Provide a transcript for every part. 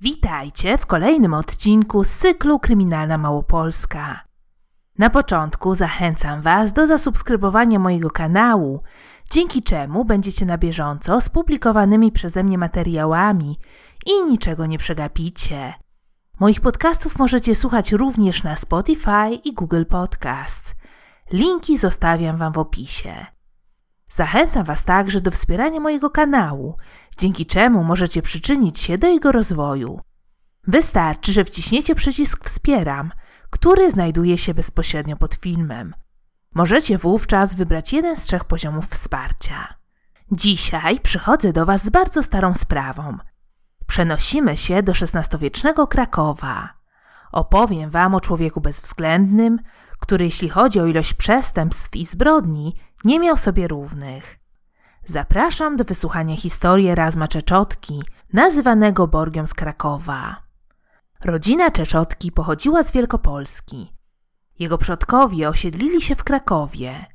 Witajcie w kolejnym odcinku z cyklu Kryminalna Małopolska. Na początku zachęcam Was do zasubskrybowania mojego kanału, dzięki czemu będziecie na bieżąco z publikowanymi przeze mnie materiałami i niczego nie przegapicie. Moich podcastów możecie słuchać również na Spotify i Google Podcasts. Linki zostawiam Wam w opisie. Zachęcam Was także do wspierania mojego kanału, dzięki czemu możecie przyczynić się do jego rozwoju. Wystarczy, że wciśniecie przycisk Wspieram, który znajduje się bezpośrednio pod filmem. Możecie wówczas wybrać jeden z trzech poziomów wsparcia. Dzisiaj przychodzę do Was z bardzo starą sprawą. Przenosimy się do XVI-wiecznego Krakowa. Opowiem Wam o człowieku bezwzględnym, który jeśli chodzi o ilość przestępstw i zbrodni, nie miał sobie równych. Zapraszam do wysłuchania historii Razma Czeczotki, nazywanego Borgią z Krakowa. Rodzina Czeczotki pochodziła z Wielkopolski. Jego przodkowie osiedlili się w Krakowie.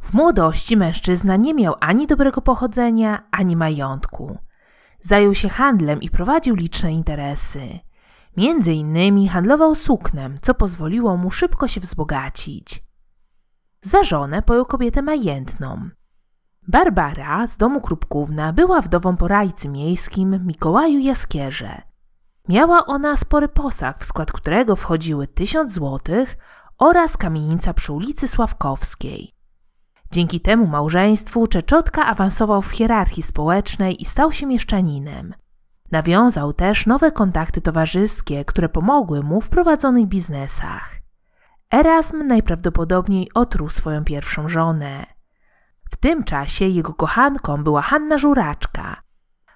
W młodości mężczyzna nie miał ani dobrego pochodzenia, ani majątku. Zajął się handlem i prowadził liczne interesy. Między innymi handlował suknem, co pozwoliło mu szybko się wzbogacić. Za żonę pojął kobietę majętną. Barbara z domu Krupkówna była wdową po rajcy miejskim Mikołaju Jaskierze. Miała ona spory posag, w skład którego wchodziły tysiąc złotych oraz kamienica przy ulicy Sławkowskiej. Dzięki temu małżeństwu Czeczotka awansował w hierarchii społecznej i stał się mieszczaninem. Nawiązał też nowe kontakty towarzyskie, które pomogły mu w prowadzonych biznesach. Erasm najprawdopodobniej otruł swoją pierwszą żonę. W tym czasie jego kochanką była Hanna Żuraczka.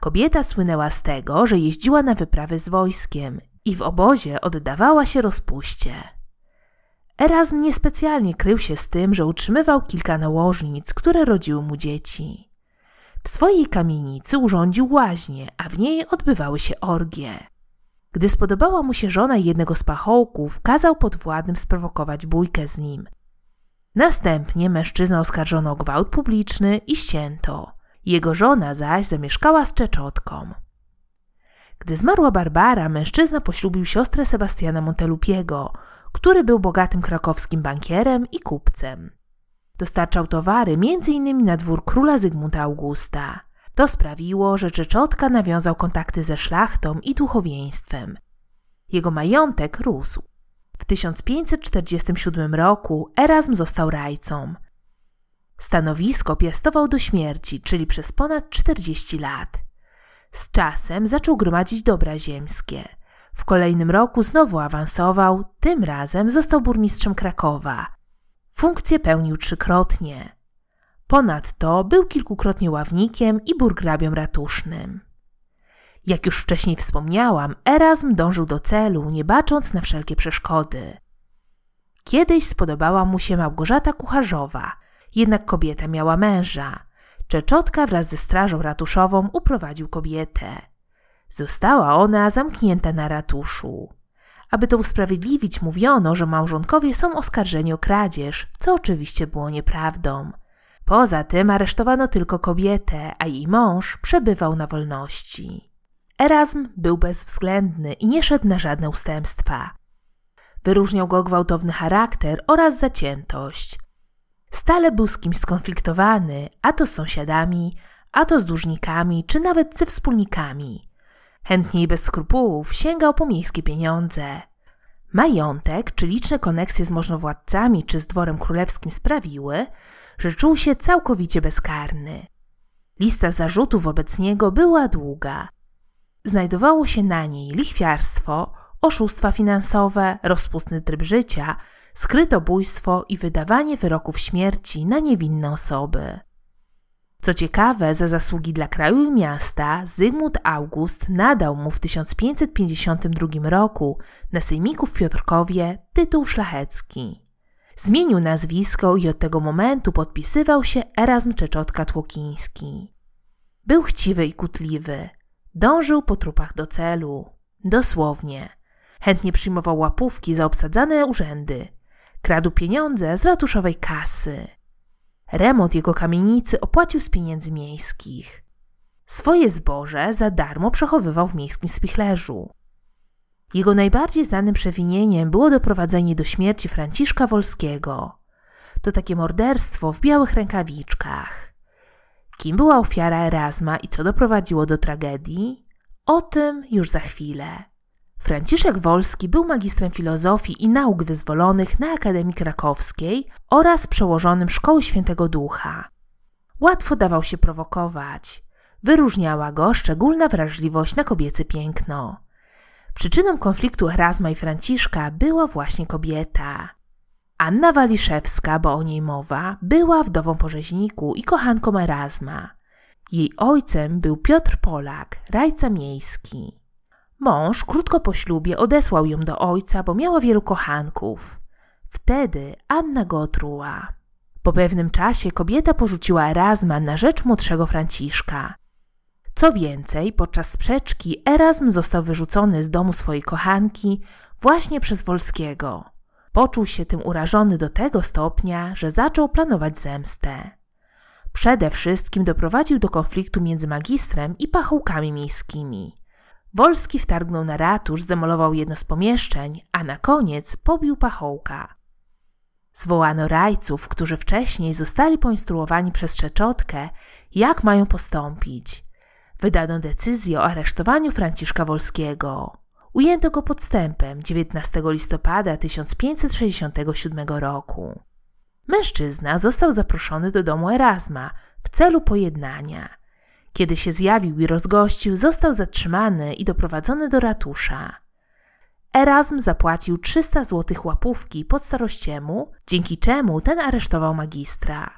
Kobieta słynęła z tego, że jeździła na wyprawy z wojskiem i w obozie oddawała się rozpuście. Erasm niespecjalnie krył się z tym, że utrzymywał kilka nałożnic, które rodziły mu dzieci. W swojej kamienicy urządził łaźnię, a w niej odbywały się orgie. Gdy spodobała mu się żona jednego z pachołków, kazał podwładnym sprowokować bójkę z nim. Następnie mężczyznę oskarżono o gwałt publiczny i ścięto. Jego żona zaś zamieszkała z Czeczotką. Gdy zmarła Barbara, mężczyzna poślubił siostrę Sebastiana Montelupiego, który był bogatym krakowskim bankierem i kupcem. Dostarczał towary m.in. na dwór króla Zygmunta Augusta. To sprawiło, że Czeczotka nawiązał kontakty ze szlachtą i duchowieństwem. Jego majątek rósł. W 1547 roku Erasm został rajcą. Stanowisko piastował do śmierci, czyli przez ponad 40 lat. Z czasem zaczął gromadzić dobra ziemskie. W kolejnym roku znowu awansował, tym razem został burmistrzem Krakowa. Funkcję pełnił trzykrotnie. Ponadto był kilkukrotnie ławnikiem i burgrabią ratusznym. Jak już wcześniej wspomniałam, Erasm dążył do celu, nie bacząc na wszelkie przeszkody. Kiedyś spodobała mu się Małgorzata Kucharzowa, jednak kobieta miała męża. Czeczotka wraz ze strażą ratuszową uprowadził kobietę. Została ona zamknięta na ratuszu. Aby to usprawiedliwić, mówiono, że małżonkowie są oskarżeni o kradzież, co oczywiście było nieprawdą. Poza tym aresztowano tylko kobietę, a jej mąż przebywał na wolności. Erasm był bezwzględny i nie szedł na żadne ustępstwa. Wyróżniał go gwałtowny charakter oraz zaciętość. Stale był z kimś skonfliktowany, a to z sąsiadami, a to z dłużnikami, czy nawet ze wspólnikami. Chętnie i bez skrupułów sięgał po miejskie pieniądze. Majątek czy liczne koneksje z możnowładcami czy z dworem królewskim sprawiły, że czuł się całkowicie bezkarny. Lista zarzutów wobec niego była długa. Znajdowało się na niej lichwiarstwo, oszustwa finansowe, rozpustny tryb życia, skrytobójstwo i wydawanie wyroków śmierci na niewinne osoby. Co ciekawe, za zasługi dla kraju i miasta Zygmunt August nadał mu w 1552 roku na sejmiku w Piotrkowie tytuł szlachecki. Zmienił nazwisko i od tego momentu podpisywał się Erasm Czeczotka Tłokiński. Był chciwy i kutliwy. Dążył po trupach do celu. Dosłownie. Chętnie przyjmował łapówki za obsadzane urzędy. Kradł pieniądze z ratuszowej kasy. Remont jego kamienicy opłacił z pieniędzy miejskich. Swoje zboże za darmo przechowywał w miejskim spichlerzu. Jego najbardziej znanym przewinieniem było doprowadzenie do śmierci Franciszka Wolskiego. To takie morderstwo w białych rękawiczkach. Kim była ofiara Erasma i co doprowadziło do tragedii? O tym już za chwilę. Franciszek Wolski był magistrem filozofii i nauk wyzwolonych na Akademii Krakowskiej oraz przełożonym Szkoły Świętego Ducha. Łatwo dawał się prowokować. Wyróżniała go szczególna wrażliwość na kobiece piękno. Przyczyną konfliktu Erasma i Franciszka była właśnie kobieta. Anna Waliszewska, bo o niej mowa, była wdową po rzeźniku i kochanką Erasma. Jej ojcem był Piotr Polak, rajca miejski. Mąż krótko po ślubie odesłał ją do ojca, bo miała wielu kochanków. Wtedy Anna go otruła. Po pewnym czasie kobieta porzuciła Erasma na rzecz młodszego Franciszka. Co więcej, podczas sprzeczki Erasm został wyrzucony z domu swojej kochanki właśnie przez Wolskiego. Poczuł się tym urażony do tego stopnia, że zaczął planować zemstę. Przede wszystkim doprowadził do konfliktu między magistrem i pachołkami miejskimi. Wolski wtargnął na ratusz, zdemolował jedno z pomieszczeń, a na koniec pobił pachołka. Zwołano rajców, którzy wcześniej zostali poinstruowani przez Czeczotkę, jak mają postąpić. Wydano decyzję o aresztowaniu Franciszka Wolskiego. Ujęto go podstępem 19 listopada 1567 roku. Mężczyzna został zaproszony do domu Erasma w celu pojednania. Kiedy się zjawił i rozgościł, został zatrzymany i doprowadzony do ratusza. Erasm zapłacił 300 złotych łapówki pod starościemu, dzięki czemu ten aresztował magistra.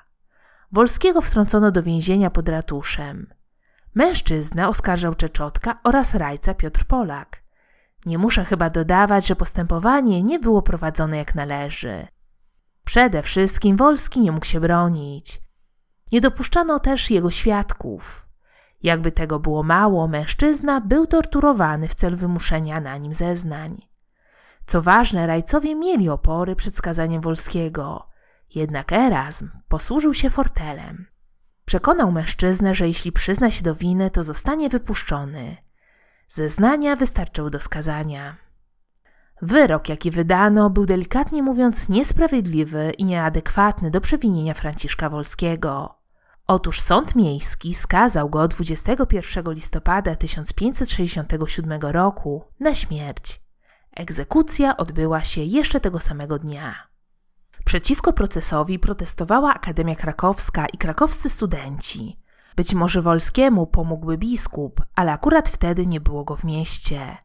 Wolskiego wtrącono do więzienia pod ratuszem. Mężczyznę oskarżał Czeczotka oraz rajca Piotr Polak. Nie muszę chyba dodawać, że postępowanie nie było prowadzone jak należy. Przede wszystkim Wolski nie mógł się bronić. Nie dopuszczano też jego świadków. Jakby tego było mało, mężczyzna był torturowany w celu wymuszenia na nim zeznań. Co ważne, rajcowie mieli opory przed skazaniem Wolskiego, jednak Erasm posłużył się fortelem. Przekonał mężczyznę, że jeśli przyzna się do winy, to zostanie wypuszczony. Zeznania wystarczyły do skazania. Wyrok, jaki wydano, był delikatnie mówiąc niesprawiedliwy i nieadekwatny do przewinienia Franciszka Wolskiego. Otóż sąd miejski skazał go 21 listopada 1567 roku na śmierć. Egzekucja odbyła się jeszcze tego samego dnia. Przeciwko procesowi protestowała Akademia Krakowska i krakowscy studenci. Być może Wolskiemu pomógłby biskup, ale akurat wtedy nie było go w mieście.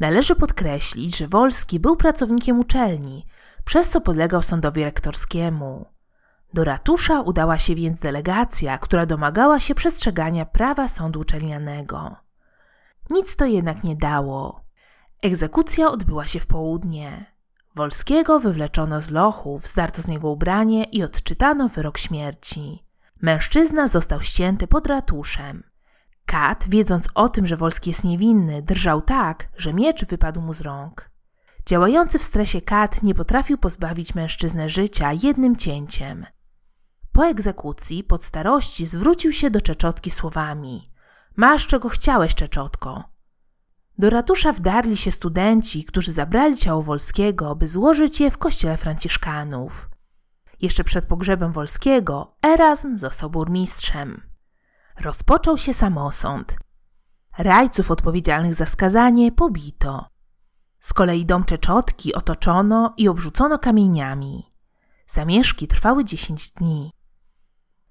Należy podkreślić, że Wolski był pracownikiem uczelni, przez co podlegał sądowi rektorskiemu. Do ratusza udała się więc delegacja, która domagała się przestrzegania prawa sądu uczelnianego. Nic to jednak nie dało. Egzekucja odbyła się w południe. Wolskiego wywleczono z lochów, zdarto z niego ubranie i odczytano wyrok śmierci. Mężczyzna został ścięty pod ratuszem. Kat, wiedząc o tym, że Wolski jest niewinny, drżał tak, że miecz wypadł mu z rąk. Działający w stresie Kat nie potrafił pozbawić mężczyznę życia jednym cięciem. Po egzekucji, pod starości, zwrócił się do Czeczotki słowami: Masz czego chciałeś, Czeczotko. Do ratusza wdarli się studenci, którzy zabrali ciało Wolskiego, by złożyć je w kościele franciszkanów. Jeszcze przed pogrzebem Wolskiego Erasm został burmistrzem. Rozpoczął się samosąd. Rajców odpowiedzialnych za skazanie pobito. Z kolei dom Czeczotki otoczono i obrzucono kamieniami. Zamieszki trwały dziesięć dni.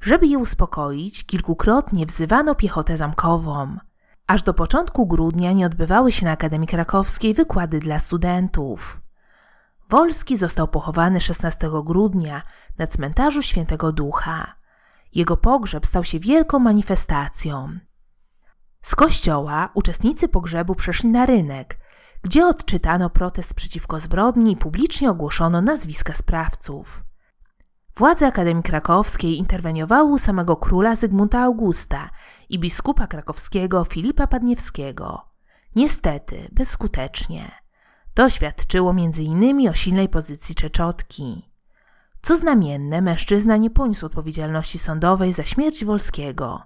Żeby je uspokoić, kilkukrotnie wzywano piechotę zamkową – Aż do początku grudnia nie odbywały się na Akademii Krakowskiej wykłady dla studentów. Wolski został pochowany 16 grudnia na cmentarzu Świętego Ducha. Jego pogrzeb stał się wielką manifestacją. Z kościoła uczestnicy pogrzebu przeszli na rynek, gdzie odczytano protest przeciwko zbrodni i publicznie ogłoszono nazwiska sprawców. Władze Akademii Krakowskiej interweniowały u samego króla Zygmunta Augusta i biskupa krakowskiego Filipa Padniewskiego. Niestety, bezskutecznie. To świadczyło m.in. o silnej pozycji Czeczotki. Co znamienne, mężczyzna nie poniósł odpowiedzialności sądowej za śmierć Wolskiego.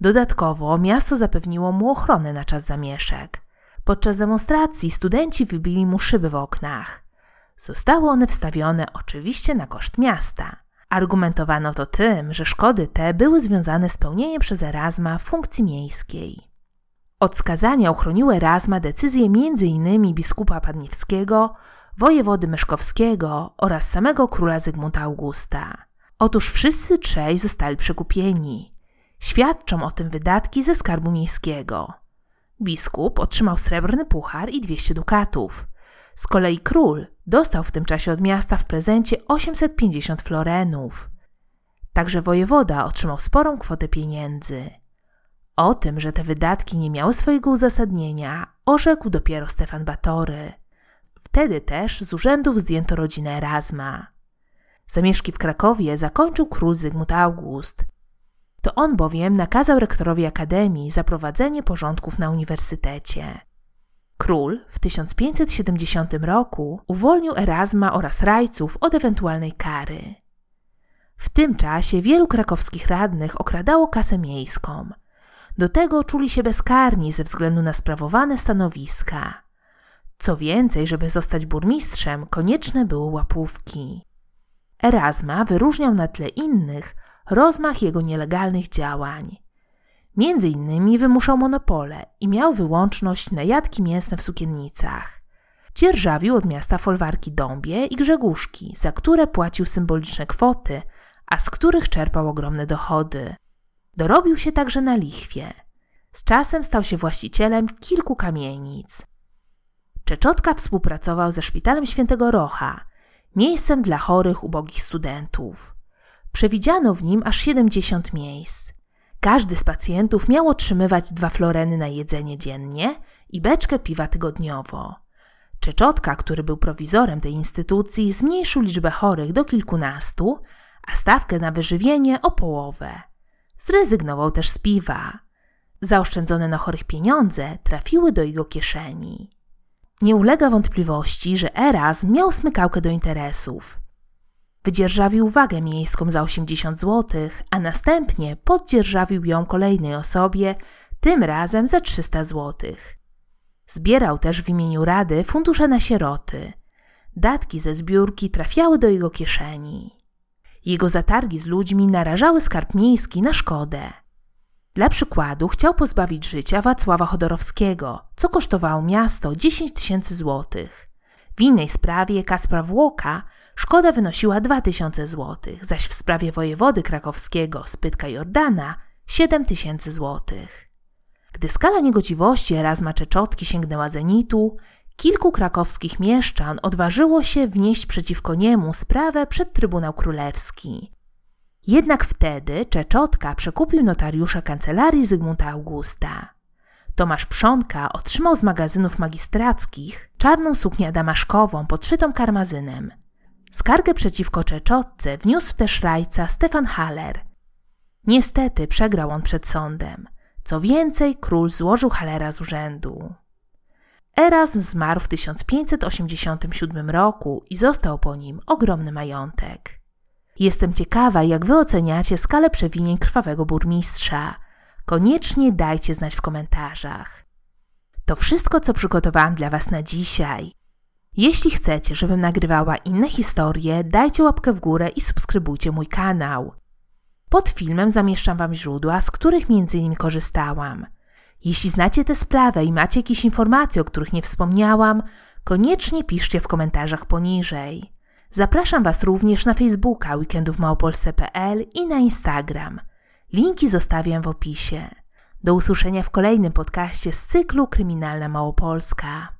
Dodatkowo miasto zapewniło mu ochronę na czas zamieszek. Podczas demonstracji studenci wybili mu szyby w oknach. Zostały one wstawione oczywiście na koszt miasta. Argumentowano to tym, że szkody te były związane z pełnieniem przez Erasma funkcji miejskiej. Od skazania uchroniły Erasma decyzje m.in. biskupa Padniewskiego, wojewody myszkowskiego oraz samego króla Zygmunta Augusta. Otóż wszyscy trzej zostali przekupieni. Świadczą o tym wydatki ze skarbu miejskiego. Biskup otrzymał srebrny puchar i 200 dukatów. Z kolei król dostał w tym czasie od miasta w prezencie 850 florenów. Także wojewoda otrzymał sporą kwotę pieniędzy. O tym, że te wydatki nie miały swojego uzasadnienia, orzekł dopiero Stefan Batory. Wtedy też z urzędów zdjęto rodzinę Erasma. Zamieszki w Krakowie zakończył król Zygmunt August. To on bowiem nakazał rektorowi akademii zaprowadzenie porządków na uniwersytecie. Król w 1570 roku uwolnił Erasma oraz rajców od ewentualnej kary. W tym czasie wielu krakowskich radnych okradało kasę miejską. Do tego czuli się bezkarni ze względu na sprawowane stanowiska. Co więcej, żeby zostać burmistrzem, konieczne były łapówki. Erasma wyróżniał na tle innych rozmach jego nielegalnych działań. Między innymi wymuszał monopole i miał wyłączność na jadki mięsne w sukiennicach. Dzierżawił od miasta folwarki Dąbie i Grzegórzki, za które płacił symboliczne kwoty, a z których czerpał ogromne dochody. Dorobił się także na lichwie. Z czasem stał się właścicielem kilku kamienic. Czeczotka współpracował ze Szpitalem Świętego Rocha, miejscem dla chorych, ubogich studentów. Przewidziano w nim aż 70 miejsc. Każdy z pacjentów miał otrzymywać dwa floreny na jedzenie dziennie i beczkę piwa tygodniowo. Czeczotka, który był prowizorem tej instytucji, zmniejszył liczbę chorych do kilkunastu, a stawkę na wyżywienie o połowę. Zrezygnował też z piwa. Zaoszczędzone na chorych pieniądze trafiły do jego kieszeni. Nie ulega wątpliwości, że Eras miał smykałkę do interesów. Wydzierżawił wagę miejską za 80 zł, a następnie poddzierżawił ją kolejnej osobie, tym razem za 300 zł. Zbierał też w imieniu Rady fundusze na sieroty. Datki ze zbiórki trafiały do jego kieszeni. Jego zatargi z ludźmi narażały skarb miejski na szkodę. Dla przykładu chciał pozbawić życia Wacława Chodorowskiego, co kosztowało miasto 10 tysięcy złotych. W innej sprawie Kaspra Włoka szkoda wynosiła 2000 złotych, zaś w sprawie wojewody krakowskiego Spytka Jordana 7 tysięcy złotych. Gdy skala niegodziwości Erasma Czeczotki sięgnęła zenitu, kilku krakowskich mieszczan odważyło się wnieść przeciwko niemu sprawę przed Trybunał Królewski. Jednak wtedy Czeczotka przekupił notariusza kancelarii Zygmunta Augusta. Tomasz Przonka otrzymał z magazynów magistrackich czarną suknię damaszkową podszytą karmazynem. Skargę przeciwko Czeczotce wniósł też rajca Stefan Haller. Niestety przegrał on przed sądem. Co więcej, król złożył Hallera z urzędu. Eras zmarł w 1587 roku i został po nim ogromny majątek. Jestem ciekawa, jak wy oceniacie skalę przewinień krwawego burmistrza. Koniecznie dajcie znać w komentarzach. To wszystko, co przygotowałam dla Was na dzisiaj. Jeśli chcecie, żebym nagrywała inne historie, dajcie łapkę w górę i subskrybujcie mój kanał. Pod filmem zamieszczam Wam źródła, z których m.in. korzystałam. Jeśli znacie tę sprawę i macie jakieś informacje, o których nie wspomniałam, koniecznie piszcie w komentarzach poniżej. Zapraszam Was również na Facebooka weekendówmałopolsce.pl i na Instagram. Linki zostawiam w opisie. Do usłyszenia w kolejnym podcaście z cyklu Kryminalna Małopolska.